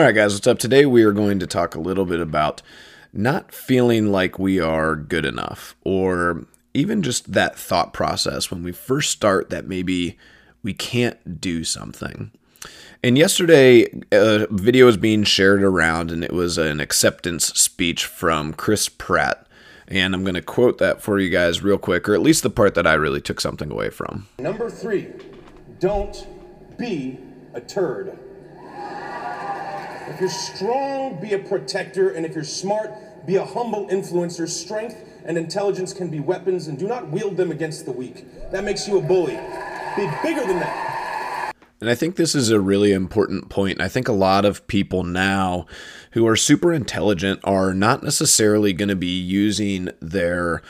All right, guys, what's up? Today we are going to talk a little bit about not feeling like we are good enough, or even just that thought process when we first start that maybe we can't do something. And yesterday, a video was being shared around, and it was an acceptance speech from Chris Pratt. And I'm going to quote that for you guys real quick, or at least the part that I really took something away from. Number three, don't be a turd. If you're strong, be a protector, and if you're smart, be a humble influencer. Strength and intelligence can be weapons, and do not wield them against the weak. That makes you a bully. Be bigger than that. And I think this is a really important point. I think a lot of people now who are super intelligent are not necessarily going to be using their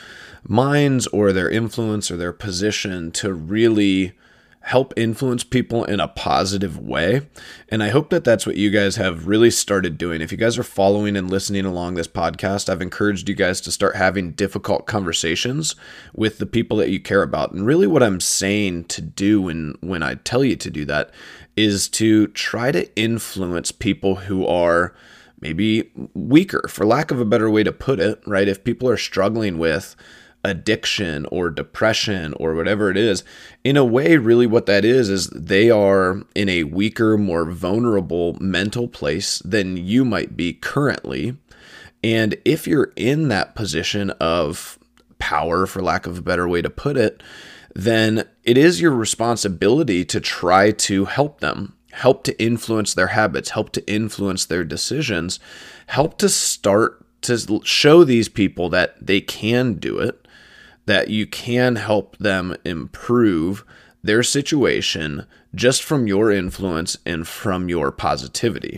minds or their influence or their position to really help influence people in a positive way. And I hope that that's what you guys have really started doing. If you guys are following and listening along this podcast, I've encouraged you guys to start having difficult conversations with the people that you care about. And really what I'm saying to do when when I tell you to do that is to try to influence people who are maybe weaker, for lack of a better way to put it, right? If people are struggling with addiction or depression or whatever it is. In a way, really, what that is, is they are in a weaker, more vulnerable mental place than you might be currently. And if you're in that position of power, for lack of a better way to put it, then it is your responsibility to try to help them, help to influence their habits, help to influence their decisions, help to start to show these people that they can do it that you can help them improve their situation just from your influence and from your positivity.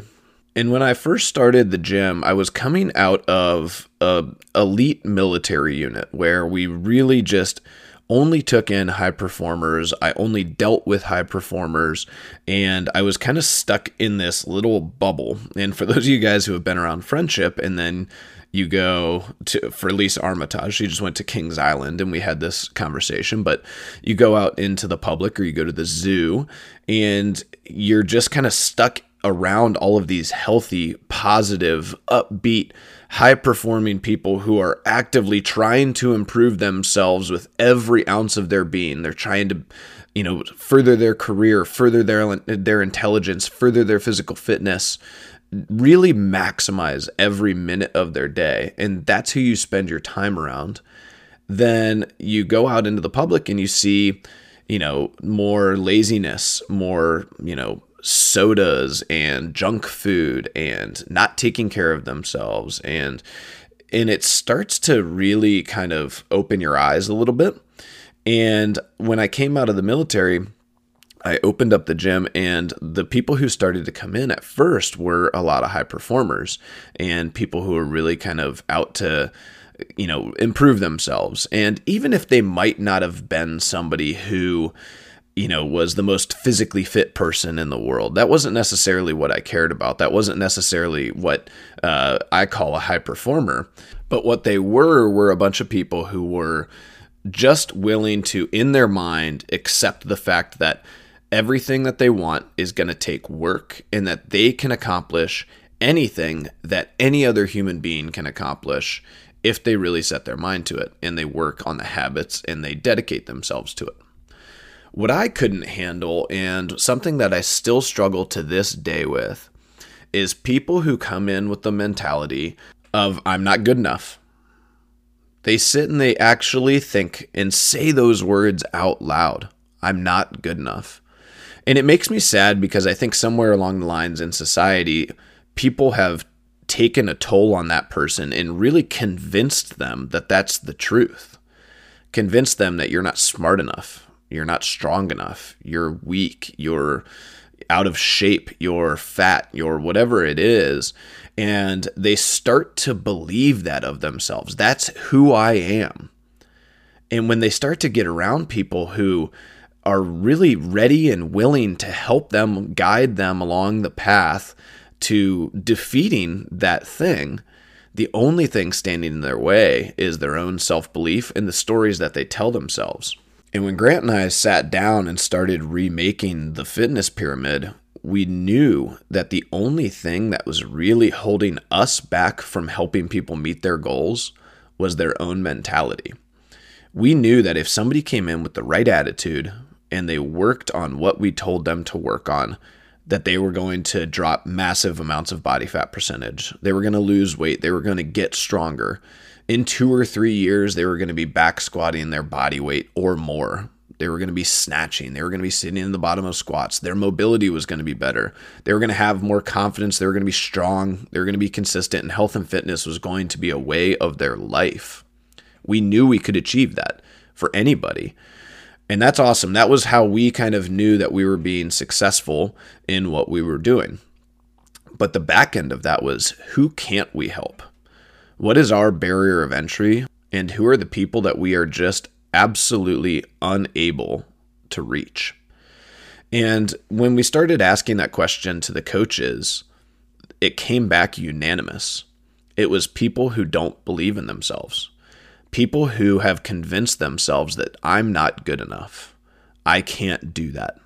And when I first started the gym, I was coming out of a elite military unit where we really just only took in high performers. I only dealt with high performers and I was kind of stuck in this little bubble. And for those of you guys who have been around friendship and then you go to for Lisa Armitage. She just went to Kings Island and we had this conversation. But you go out into the public or you go to the zoo and you're just kind of stuck around all of these healthy, positive, upbeat, high performing people who are actively trying to improve themselves with every ounce of their being. They're trying to you know further their career further their their intelligence further their physical fitness really maximize every minute of their day and that's who you spend your time around then you go out into the public and you see you know more laziness more you know sodas and junk food and not taking care of themselves and and it starts to really kind of open your eyes a little bit. And when i came out of the military I opened up the gym, and the people who started to come in at first were a lot of high performers and people who were really kind of out to, you know, improve themselves. And even if they might not have been somebody who, you know, was the most physically fit person in the world. That wasn't necessarily what I cared about. That wasn't necessarily what uh, I call a high performer. But what they were were a bunch of people who were just willing to, in their mind, accept the fact that everything that they want is going to take work and that they can accomplish anything that any other human being can accomplish if they really set their mind to it and they work on the habits and they dedicate themselves to it. What I couldn't handle, and something that I still struggle to this day with, is people who come in with the mentality of, I'm not good enough. They sit and they actually think and say those words out loud I'm not good enough. And it makes me sad because I think somewhere along the lines in society, people have taken a toll on that person and really convinced them that that's the truth. Convinced them that you're not smart enough, you're not strong enough, you're weak, you're out of shape, you're fat, you're whatever it is. And they start to believe that of themselves. That's who I am. And when they start to get around people who are really ready and willing to help them guide them along the path to defeating that thing. The only thing standing in their way is their own self belief and the stories that they tell themselves. And when Grant and I sat down and started remaking the fitness pyramid, we knew that the only thing that was really holding us back from helping people meet their goals was their own mentality. We knew that if somebody came in with the right attitude and they worked on what we told them to work on, that they were going to drop massive amounts of body fat percentage. They were going to lose weight. They were going to get stronger. In two or three years, they were going to be back squatting their body weight or more. They were going to be snatching. They were going to be sitting in the bottom of squats. Their mobility was going to be better. They were going to have more confidence. They were going to be strong. They were going to be consistent. And health and fitness was going to be a way of their life. We knew we could achieve that for anybody. And that's awesome. That was how we kind of knew that we were being successful in what we were doing. But the back end of that was who can't we help? What is our barrier of entry? And who are the people that we are just absolutely unable to reach? And when we started asking that question to the coaches, it came back unanimous. It was people who don't believe in themselves people who have convinced themselves that I'm not good enough. I can't do that.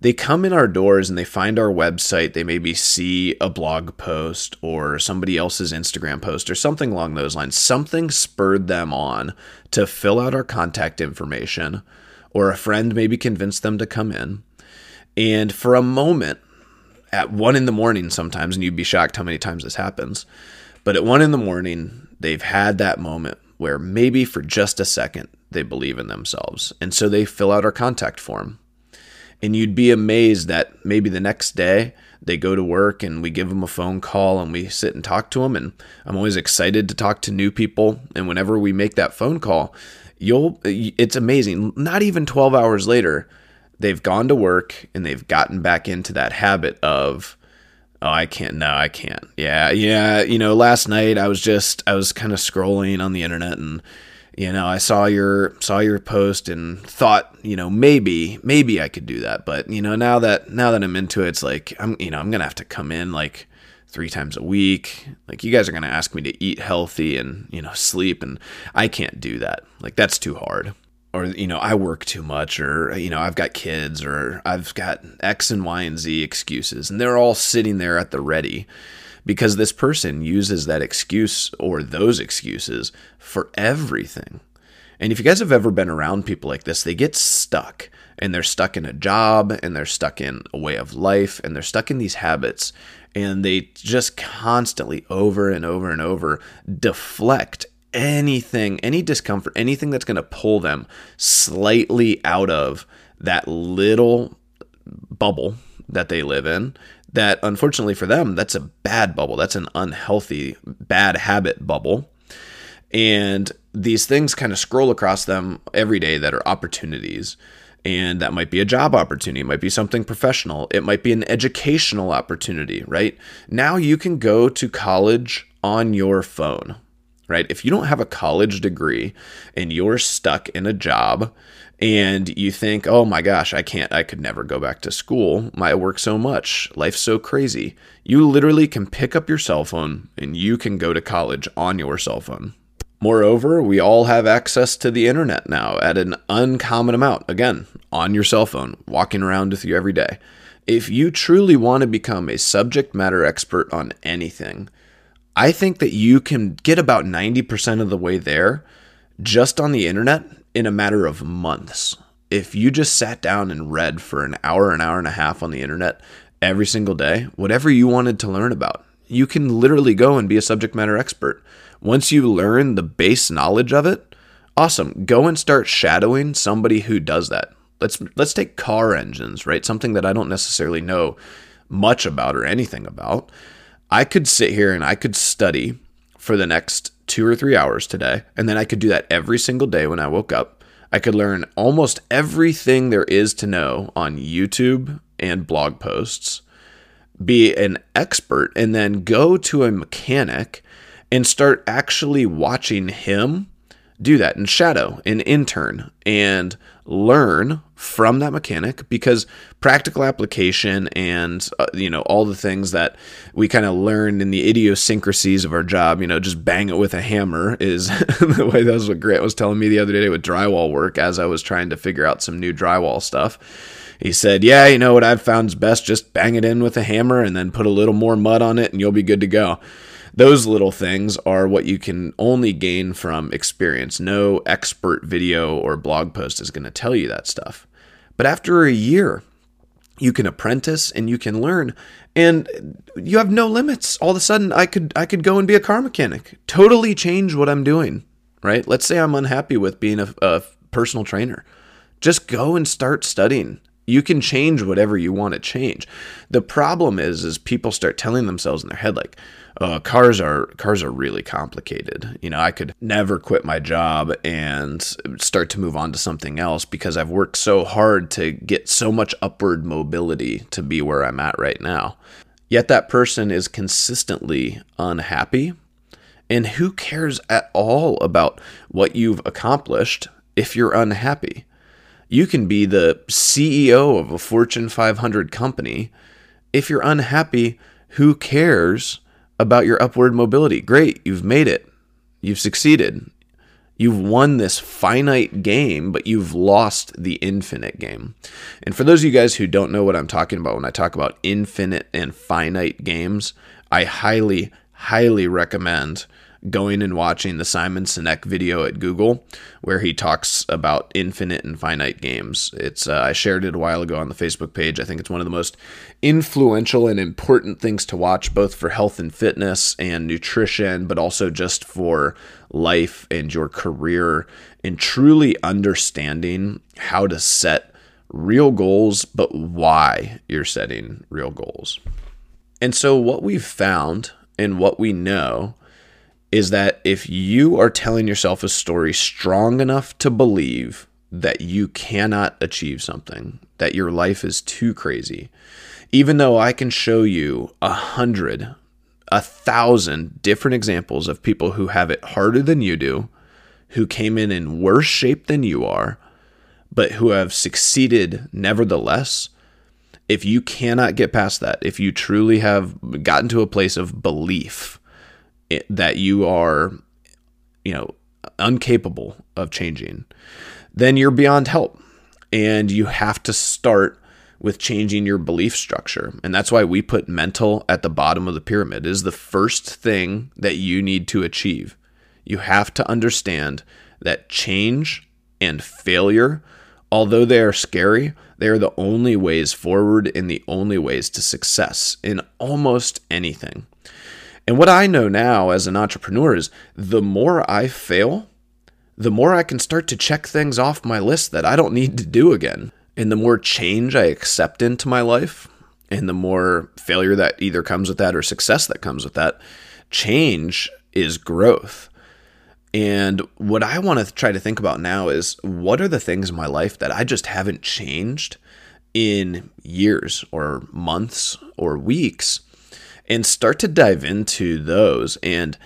They come in our doors and they find our website. They maybe see a blog post or somebody else's Instagram post or something along those lines. Something spurred them on to fill out our contact information, or a friend maybe convinced them to come in. And for a moment, at one in the morning sometimes, and you'd be shocked how many times this happens, but at one in the morning, they've had that moment where maybe for just a second they believe in themselves. And so they fill out our contact form. And you'd be amazed that maybe the next day they go to work and we give them a phone call and we sit and talk to them. And I'm always excited to talk to new people. And whenever we make that phone call, you'll, it's amazing. Not even 12 hours later, they've gone to work and they've gotten back into that habit of, Oh, I can't. No, I can't. Yeah, yeah. You know, last night I was just I was kind of scrolling on the internet and you know I saw your saw your post and thought you know maybe maybe I could do that, but you know now that now that I'm into it, it's like I'm you know I'm gonna have to come in like three times a week. Like you guys are gonna ask me to eat healthy and you know sleep, and I can't do that. Like that's too hard or you know I work too much or you know I've got kids or I've got X and Y and Z excuses and they're all sitting there at the ready because this person uses that excuse or those excuses for everything. And if you guys have ever been around people like this, they get stuck and they're stuck in a job and they're stuck in a way of life and they're stuck in these habits and they just constantly over and over and over deflect anything, any discomfort, anything that's going to pull them slightly out of that little bubble that they live in. That unfortunately for them, that's a bad bubble. That's an unhealthy, bad habit bubble. And these things kind of scroll across them every day that are opportunities. And that might be a job opportunity, it might be something professional, it might be an educational opportunity, right? Now you can go to college on your phone right? If you don't have a college degree and you're stuck in a job and you think, oh my gosh, I can't, I could never go back to school. My work so much, life's so crazy. You literally can pick up your cell phone and you can go to college on your cell phone. Moreover, we all have access to the internet now at an uncommon amount. Again, on your cell phone, walking around with you every day. If you truly want to become a subject matter expert on anything, I think that you can get about 90% of the way there just on the internet in a matter of months. If you just sat down and read for an hour, an hour and a half on the internet every single day, whatever you wanted to learn about, you can literally go and be a subject matter expert. Once you learn the base knowledge of it, awesome. Go and start shadowing somebody who does that. Let's let's take car engines, right? Something that I don't necessarily know much about or anything about. I could sit here and I could study for the next two or three hours today, and then I could do that every single day when I woke up. I could learn almost everything there is to know on YouTube and blog posts, be an expert, and then go to a mechanic and start actually watching him do that and shadow an intern and learn from that mechanic because practical application and uh, you know all the things that we kind of learn in the idiosyncrasies of our job you know just bang it with a hammer is the way that was what grant was telling me the other day with drywall work as i was trying to figure out some new drywall stuff He said, Yeah, you know what I've found is best just bang it in with a hammer and then put a little more mud on it and you'll be good to go. Those little things are what you can only gain from experience. No expert video or blog post is going to tell you that stuff. But after a year, you can apprentice and you can learn and you have no limits. All of a sudden i could i could go and be a car mechanic. Totally change what i'm doing right? Let's say i'm unhappy with being a, a personal trainer. Just go and start studying. You can change whatever you want to change. The problem is is people start telling themselves in their head like uh, cars are cars are really complicated. You know, I could never quit my job and start to move on to something else because I've worked so hard to get so much upward mobility to be where I'm at right now. Yet that person is consistently unhappy. And who cares at all about what you've accomplished if you're unhappy? You can be the CEO of a Fortune 500 company. If you're unhappy, who cares about your upward mobility. Great, you've made it. You've succeeded. You've won this finite game, but you've lost the infinite game. And for those of you guys who don't know what I'm talking about when I talk about infinite and finite games, I highly, highly recommend going and watching the Simon Sinek video at Google, where he talks about infinite and finite games. It's uh, I shared it a while ago on the Facebook page. I think it's one of the most influential and important things to watch, both for health and fitness and nutrition, but also just for life and your career, and truly understanding how to set real goals, but why you're setting real goals. And so, what we've found and what we know is that if you are telling yourself a story strong enough to believe that you cannot achieve something, that your life is too crazy, even though I can show you a hundred, a thousand different examples of people who have it harder than you do, who came in in worse shape than you are, but who have succeeded nevertheless. If you cannot get past that, if you truly have gotten to a place of belief, that you are, you know, incapable of changing, then you're beyond help. And you have to start with changing your belief structure. And that's why we put mental at the bottom of the pyramid. It is the first thing that you need to achieve. You have to understand that change and failure, although they are scary, they are the only ways forward and the only ways to success in almost anything. And what I know now as an entrepreneur is the more I fail, the more I can start to check things off my list that I don't need to do again. And the more change I accept into my life, and the more failure that either comes with that or success that comes with that, change is growth. And what I want to try to think about now is what are the things in my life that I just haven't changed in years or months or weeks and start to dive into those. And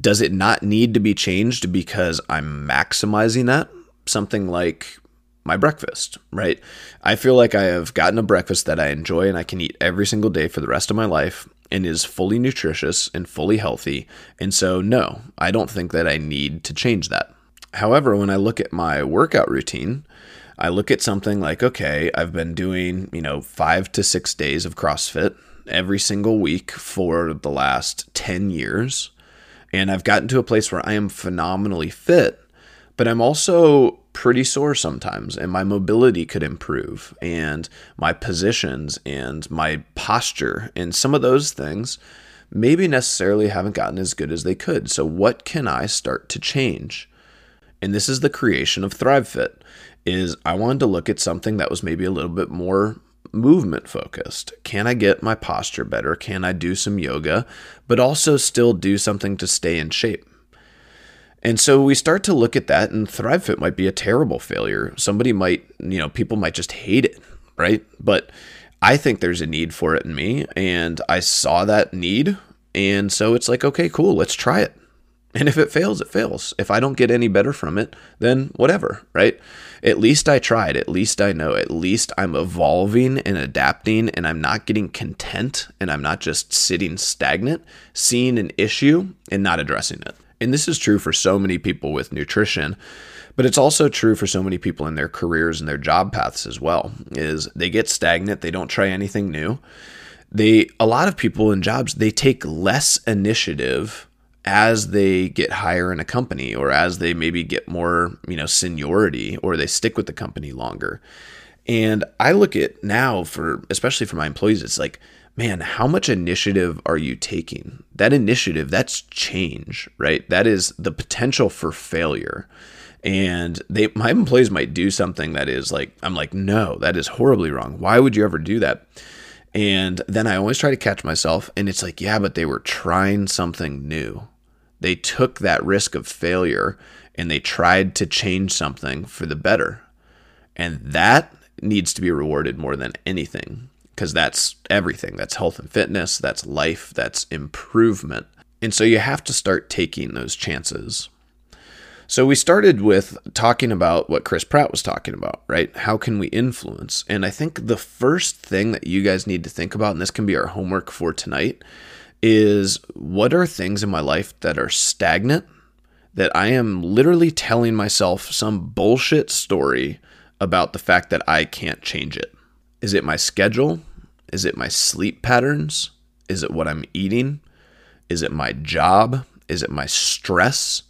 does it not need to be changed because I'm maximizing that? Something like my breakfast, right? I feel like I have gotten a breakfast that I enjoy and I can eat every single day for the rest of my life and is fully nutritious and fully healthy. And so, no, I don't think that I need to change that. However, when I look at my workout routine, I look at something like, okay, I've been doing, you know, five to six days of CrossFit every single week for the last 10 years. And I've gotten to a place where I am phenomenally fit, but I'm also pretty sore sometimes, and my mobility could improve, and my positions and my posture, and some of those things maybe necessarily haven't gotten as good as they could. So, what can I start to change? And this is the creation of ThriveFit is I wanted to look at something that was maybe a little bit more movement focused. Can I get my posture better? Can I do some yoga, but also still do something to stay in shape? And so we start to look at that, and ThriveFit might be a terrible failure. Somebody might, you know, people might just hate it, right? But I think there's a need for it in me, and I saw that need. And so it's like, okay, cool, let's try it. And if it fails, it fails. If I don't get any better from it, then whatever, right? At least I tried. At least I know. At least I'm evolving and adapting and I'm not getting content and I'm not just sitting stagnant, seeing an issue and not addressing it. And this is true for so many people with nutrition, but it's also true for so many people in their careers and their job paths as well. Is they get stagnant, they don't try anything new. They a lot of people in jobs, they take less initiative as they get higher in a company or as they maybe get more, you know, seniority or they stick with the company longer. And I look at now for especially for my employees, it's like man, how much initiative are you taking? That initiative, that's change, right? That is the potential for failure. And they my employees might do something that is like I'm like, "No, that is horribly wrong. Why would you ever do that?" And then I always try to catch myself and it's like, "Yeah, but they were trying something new." They took that risk of failure and they tried to change something for the better. And that needs to be rewarded more than anything because that's everything. That's health and fitness, that's life, that's improvement. And so you have to start taking those chances. So we started with talking about what Chris Pratt was talking about, right? How can we influence? And I think the first thing that you guys need to think about, and this can be our homework for tonight, is what are things in my life that are stagnant that I am literally telling myself some bullshit story about the fact that I can't change it? Is it my schedule? Is it my sleep patterns? Is it what I'm eating? Is it my job? Is it my stress?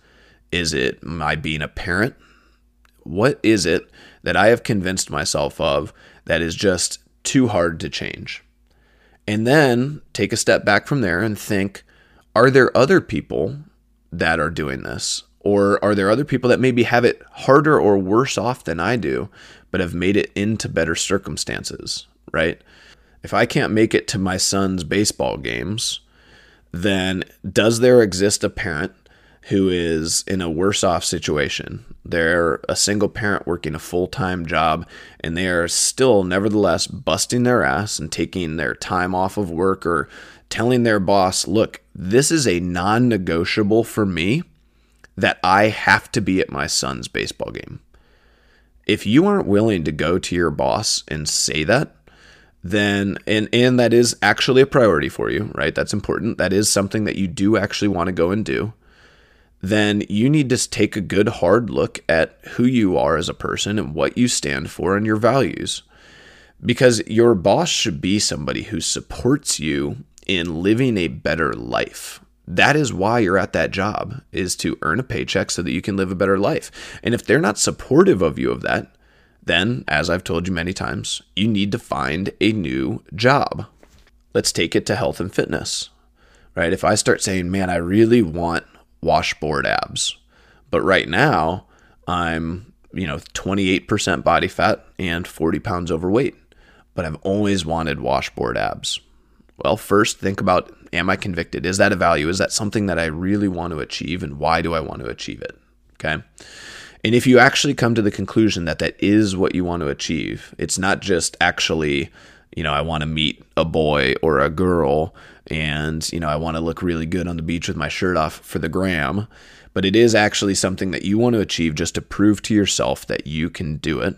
Is it my being a parent? What is it that I have convinced myself of that is just too hard to change? And then take a step back from there and think are there other people that are doing this? Or are there other people that maybe have it harder or worse off than I do, but have made it into better circumstances, right? If I can't make it to my son's baseball games, then does there exist a parent who is in a worse off situation? They're a single parent working a full time job, and they are still, nevertheless, busting their ass and taking their time off of work or telling their boss, look, this is a non negotiable for me that I have to be at my son's baseball game. If you aren't willing to go to your boss and say that, then and and that is actually a priority for you, right? That's important. That is something that you do actually want to go and do. Then you need to take a good hard look at who you are as a person and what you stand for and your values. Because your boss should be somebody who supports you in living a better life that is why you're at that job is to earn a paycheck so that you can live a better life. And if they're not supportive of you of that, then as I've told you many times, you need to find a new job. Let's take it to health and fitness. Right? If I start saying, "Man, I really want washboard abs." But right now, I'm, you know, 28% body fat and 40 pounds overweight, but I've always wanted washboard abs. Well, first think about am I convicted? Is that a value? Is that something that I really want to achieve? And why do I want to achieve it? Okay. And if you actually come to the conclusion that that is what you want to achieve, it's not just actually, you know, I want to meet a boy or a girl and, you know, I want to look really good on the beach with my shirt off for the gram, but it is actually something that you want to achieve just to prove to yourself that you can do it.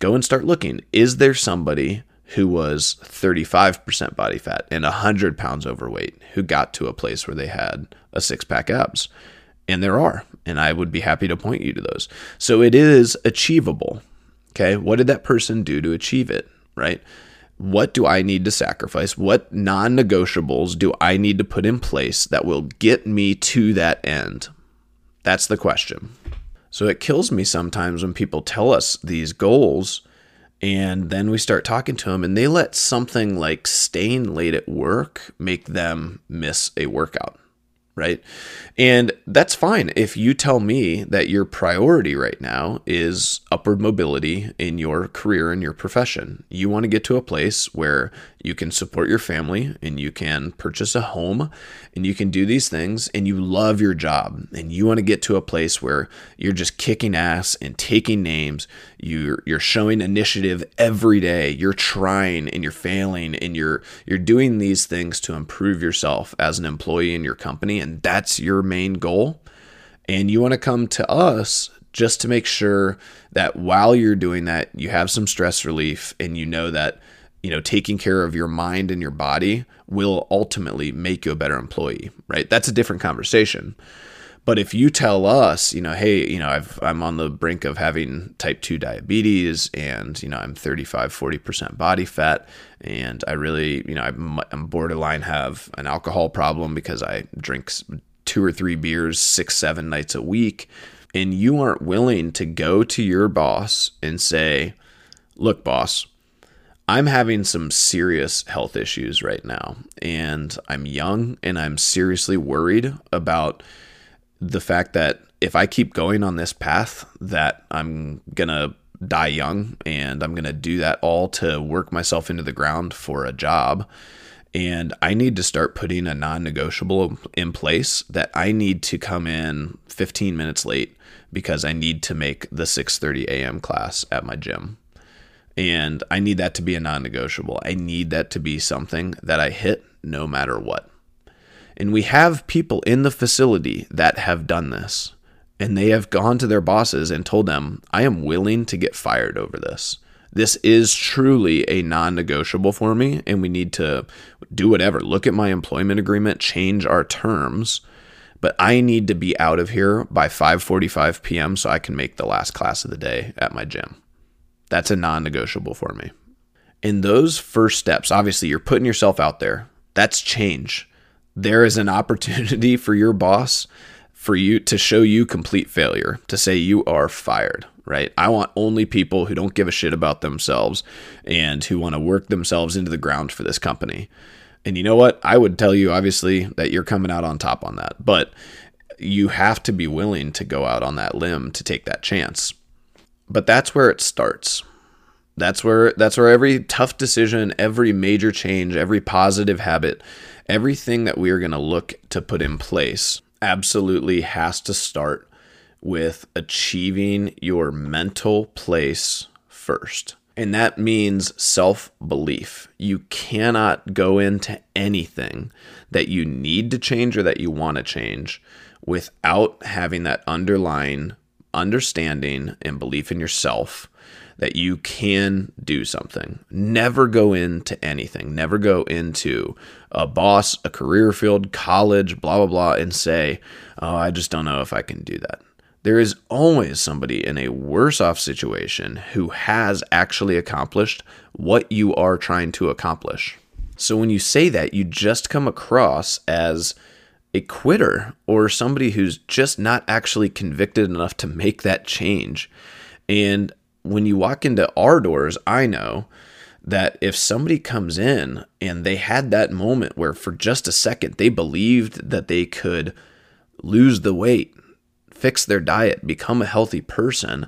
Go and start looking. Is there somebody who was 35% body fat and 100 pounds overweight who got to a place where they had a six pack abs. And there are, and I would be happy to point you to those. So it is achievable. Okay. What did that person do to achieve it? Right. What do I need to sacrifice? What non negotiables do I need to put in place that will get me to that end? That's the question. So it kills me sometimes when people tell us these goals and then we start talking to them, and they let something like staying late at work make them miss a workout right? And that's fine if you tell me that your priority right now is upward mobility in your career and your profession. You want to get to a place where you can support your family and you can purchase a home and you can do these things and you love your job and you want to get to a place where you're just kicking ass and taking names. You're you're showing initiative every day. You're trying and you're failing and you're you're doing these things to improve yourself as an employee in your company and that's your main goal, and you want to come to us just to make sure that while you're doing that, you have some stress relief and you know that you know taking care of your mind and your body will ultimately make you a better employee, right? That's a different conversation. But if you tell us, you know, hey, you know, I've, I'm on the brink of having type 2 diabetes and, you know, I'm 35, 40% body fat and I really, you know, I'm, borderline have an alcohol problem because I drink two or three beers six, seven nights a week. And you aren't willing to go to your boss and say, look, boss, I'm having some serious health issues right now, and I'm young and I'm seriously worried about the fact that if I keep going on this path, that I'm gonna die young, and I'm gonna do that all to work myself into the ground for a job. And I need to start putting a non-negotiable in place that I need to come in 15 minutes late because I need to make the 6:30 a.m. class at my gym and I need that to be a non negotiable. I need that to be something that I hit no matter what. And we have people in the facility that have done this. And they have gone to their bosses and told them, I am willing to get fired over this. This is truly a non negotiable for me. And we need to do whatever. Look at my employment agreement, change our terms. But I need to be out of here by 5:45 p.m. so I can make the last class of the day at my gym. That's a non negotiable for me. In those first steps, obviously, you're putting yourself out there. That's change. There is an opportunity for your boss for you to show you complete failure, to say you are fired, right? I want only people who don't give a shit about themselves and who want to work themselves into the ground for this company. And you know what? I would tell you, obviously, that you're coming out on top on that, but you have to be willing to go out on that limb to take that chance. But that's where it starts. That's where that's where every tough decision, every major change, every positive habit, everything that we are going to look to put in place absolutely has to start with achieving your mental place first. And that means self belief. You cannot go into anything that you need to change or that you want to change without having that underlying understanding and belief in yourself that you can do something. Never go into anything. Never go into a boss, a career field, college, blah, blah, blah, and say, oh, I just don't know if I can do that. There is always somebody in a worse off situation who has actually accomplished what you are trying to accomplish. So when you say that, you just come across as a quitter or somebody who's just not actually convicted enough to make that change. And when you walk into our doors, I know that if somebody comes in and they had that moment where for just a second they believed that they could lose the weight, fix their diet, become a healthy person,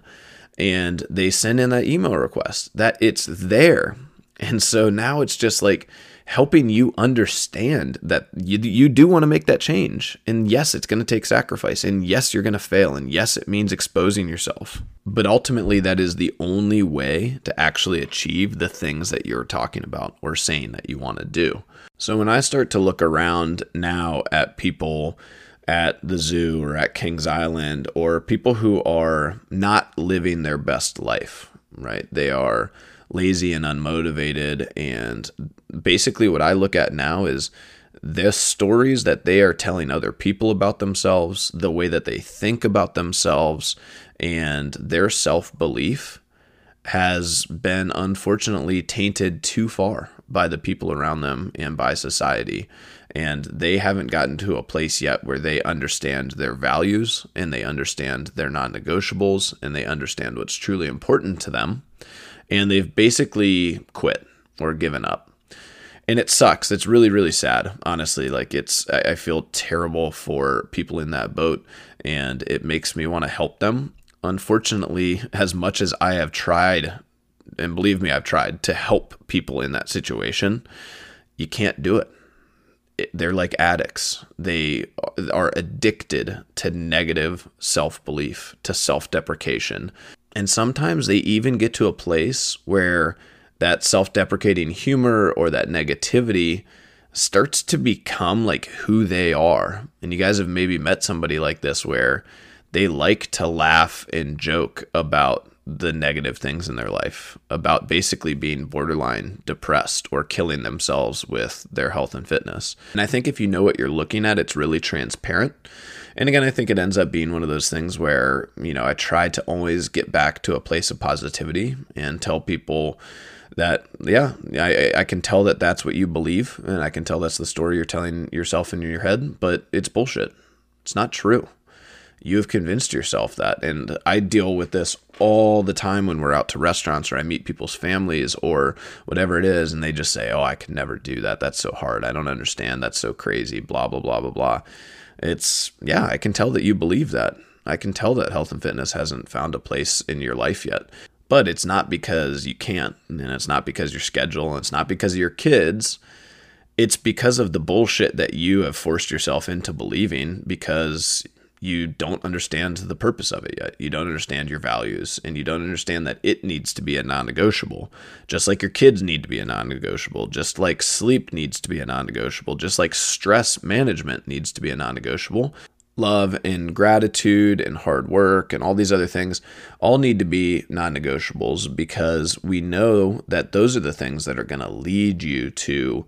and they send in that email request, that it's there. And so now it's just like, helping you understand that you, you do want to make that change. And yes, it's going to take sacrifice. And yes, you're going to fail. And yes, it means exposing yourself. But ultimately, that is the only way to actually achieve the things that you're talking about or saying that you want to do. So when I start to look around now at people at the zoo or at Kings Island or people who are not living their best life, right? They are lazy and unmotivated. And basically, what I look at now is the stories that they are telling other people about themselves, the way that they think about themselves, and their self belief has been unfortunately tainted too far by the people around them and by society. And they haven't gotten to a place yet where they understand their values and they understand their non negotiables and they understand what's truly important to them and they've basically quit or given up. And it sucks. It's really, really sad, honestly. Like, it's, I feel terrible for people in that boat, and it makes me want to help them. Unfortunately, as much as I have tried, and believe me, I've tried to help people in that situation, you can't do it. they're like addicts. They are addicted to negative self belief, to self deprecation, and sometimes they even get to a place where that self deprecating humor or that negativity starts to become like who they are. And you guys have maybe met somebody like this where they like to laugh and joke about the negative things in their life, about basically being borderline depressed or killing themselves with their health and fitness. And I think if you know what you're looking at, it's really transparent. And again, I think it ends up being one of those things where, you know, I try to always get back to a place of positivity and tell people that, yeah, I, I can tell that that's what you believe. And I can tell that's the story you're telling yourself in your head, but it's bullshit. It's not true you have convinced yourself that. And I deal with this all the time when we're out to restaurants or I meet people's families or whatever it is, and they just say, Oh, I could never do that. That's so hard. I don't understand. That's so crazy. Blah, blah, blah, blah, blah. It's, yeah, I can tell that you believe that. I can tell that health and fitness hasn't found a place in your life yet. But it's not because you can't, and it's not because your schedule, and it's not because of your kids it's because of the bullshit that you have forced yourself into believing because you don't understand the purpose of it yet. You don't understand your values and you don't understand that it needs to be a non negotiable. Just like your kids need to be a non negotiable, just like sleep needs to be a non negotiable, just like stress management needs to be a non negotiable. Love and gratitude and hard work and all these other things all need to be non negotiables because we know that those are the things that are going to lead you to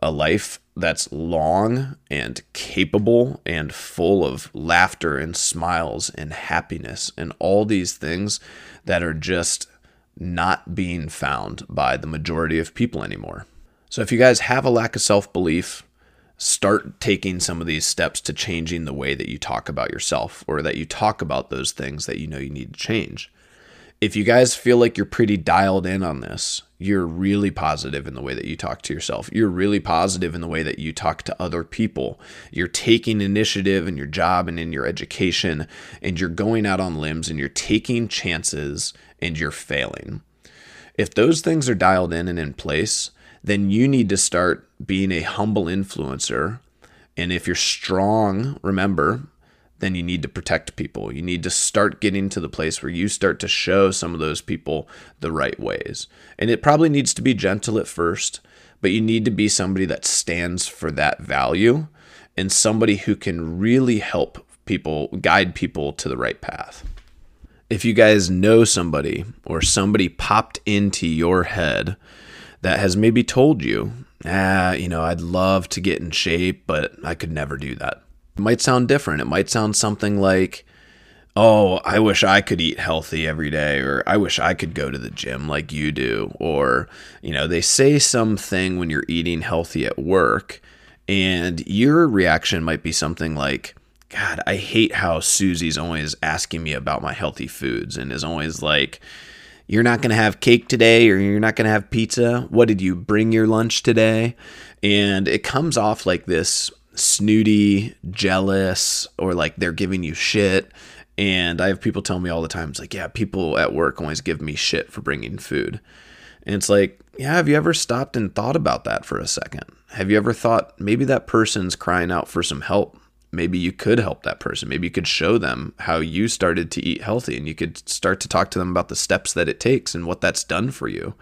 a life that's long and capable and full of laughter and smiles and happiness and all these things that are just not being found by the majority of people anymore. So if you guys have a lack of self belief, start taking some of these steps to changing the way that you talk about yourself or that you talk about those things that you know you need to change if you guys feel like you're pretty dialed in on this, you're really positive in the way that you talk to yourself. You're really positive in the way that you talk to other people. You're taking initiative in your job and in your education, and you're going out on limbs and you're taking chances and you're failing. If those things are dialed in and in place, then you need to start being a humble influencer. And if you're strong, remember, then you need to protect people. You need to start getting to the place where you start to show some of those people the right ways. And it probably needs to be gentle at first, but you need to be somebody that stands for that value and somebody who can really help people, guide people to the right path. If you guys know somebody or somebody popped into your head that has maybe told you, ah, you know, I'd love to get in shape, but I could never do that it might sound different. It might sound something like, oh, I wish I could eat healthy every day, or I wish I could go to the gym like you do. Or, you know, they say something when you're eating healthy at work, and your reaction might be something like, God, I hate how Susie's always asking me about my healthy foods and is always like, you're not going to have cake today or you're not going to have pizza. What did you bring your lunch today? And it comes off like this snooty, jealous, or like they're giving you shit. And I have people tell me all the time, it's like, yeah, people at work always give me shit for bringing food. And it's like, yeah, have you ever stopped and thought about that for a second? Have you ever thought maybe that person's crying out for some help? Maybe you could help that person. Maybe you could show them how you started to eat healthy and you could start to talk to them about the steps that it takes and what that's done for you.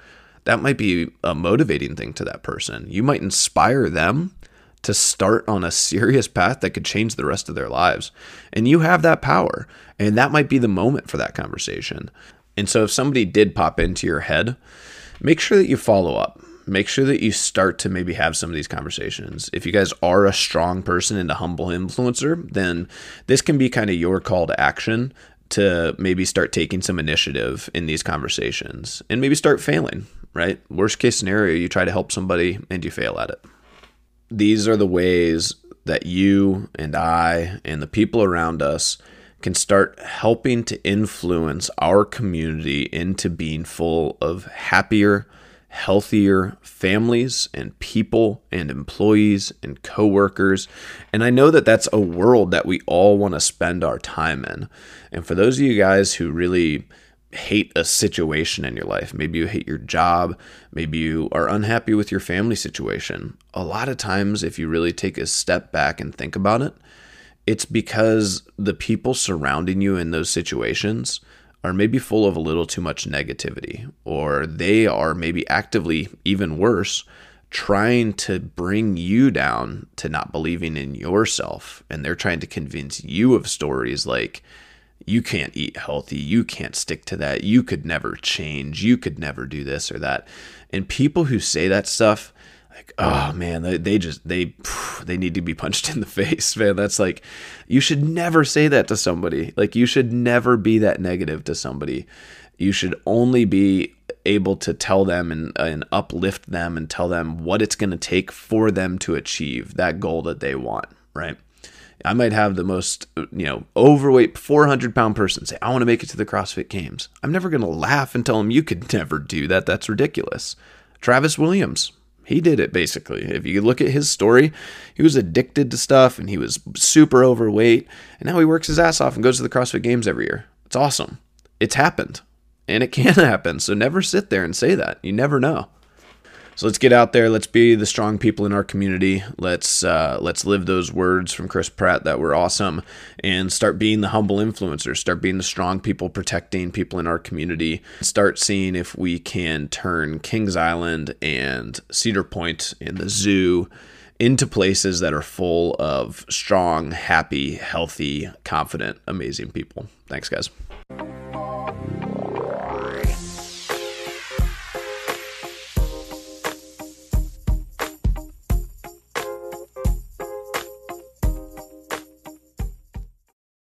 That might be a motivating thing to that person. You might inspire them to start on a serious path that could change the rest of their lives. And you have that power. And that might be the moment for that conversation. And so if somebody did pop into your head, make sure that you follow up. Make sure that you start to maybe have some of these conversations. If you guys are a strong person and a humble influencer, then this can be kind of your call to action to maybe start taking some initiative in these conversations and maybe start failing, right? Worst case scenario, you try to help somebody and you fail at it these are the ways that you and I and the people around us can start helping to influence our community into being full of happier, healthier families and people and employees and coworkers. And I know that that's a world that we all want to spend our time in. And for those of you guys who really hate a situation in your life. Maybe you hate your job. Maybe you are unhappy with your family situation. A lot of times, if you really take a step back and think about it, it's because the people surrounding you in those situations are maybe full of a little too much negativity, or they are maybe actively, even worse, trying to bring you down to not believing in yourself. And they're trying to convince you of stories like, you can't eat healthy. You can't stick to that. You could never change. You could never do this or that. And people who say that stuff, like, oh man, they, they just, they, they need to be punched in the face, man. That's like, you should never say that to somebody. Like, you should never be that negative to somebody. You should only be able to tell them and, and uplift them and tell them what it's going to take for them to achieve that goal that they want, right? I might have the most, uh, you know, overweight 400 pound person say, I want to make it to the CrossFit Games. I'm never going to laugh and tell him you could never do that. That's ridiculous. Travis Williams, he did it basically. If you look at his story, he was addicted to stuff and he was super overweight. And now he works his ass off and goes to the CrossFit Games every year. It's awesome. It's happened and it can happen. So never sit there and say that. You never know. So let's get out there. Let's be the strong people in our community. Let's uh, let's live those words from Chris Pratt that were awesome, and start being the humble influencers. Start being the strong people protecting people in our community. Start seeing if we can turn Kings Island and Cedar Point and the zoo into places that are full of strong, happy, healthy, confident, amazing people. Thanks, guys.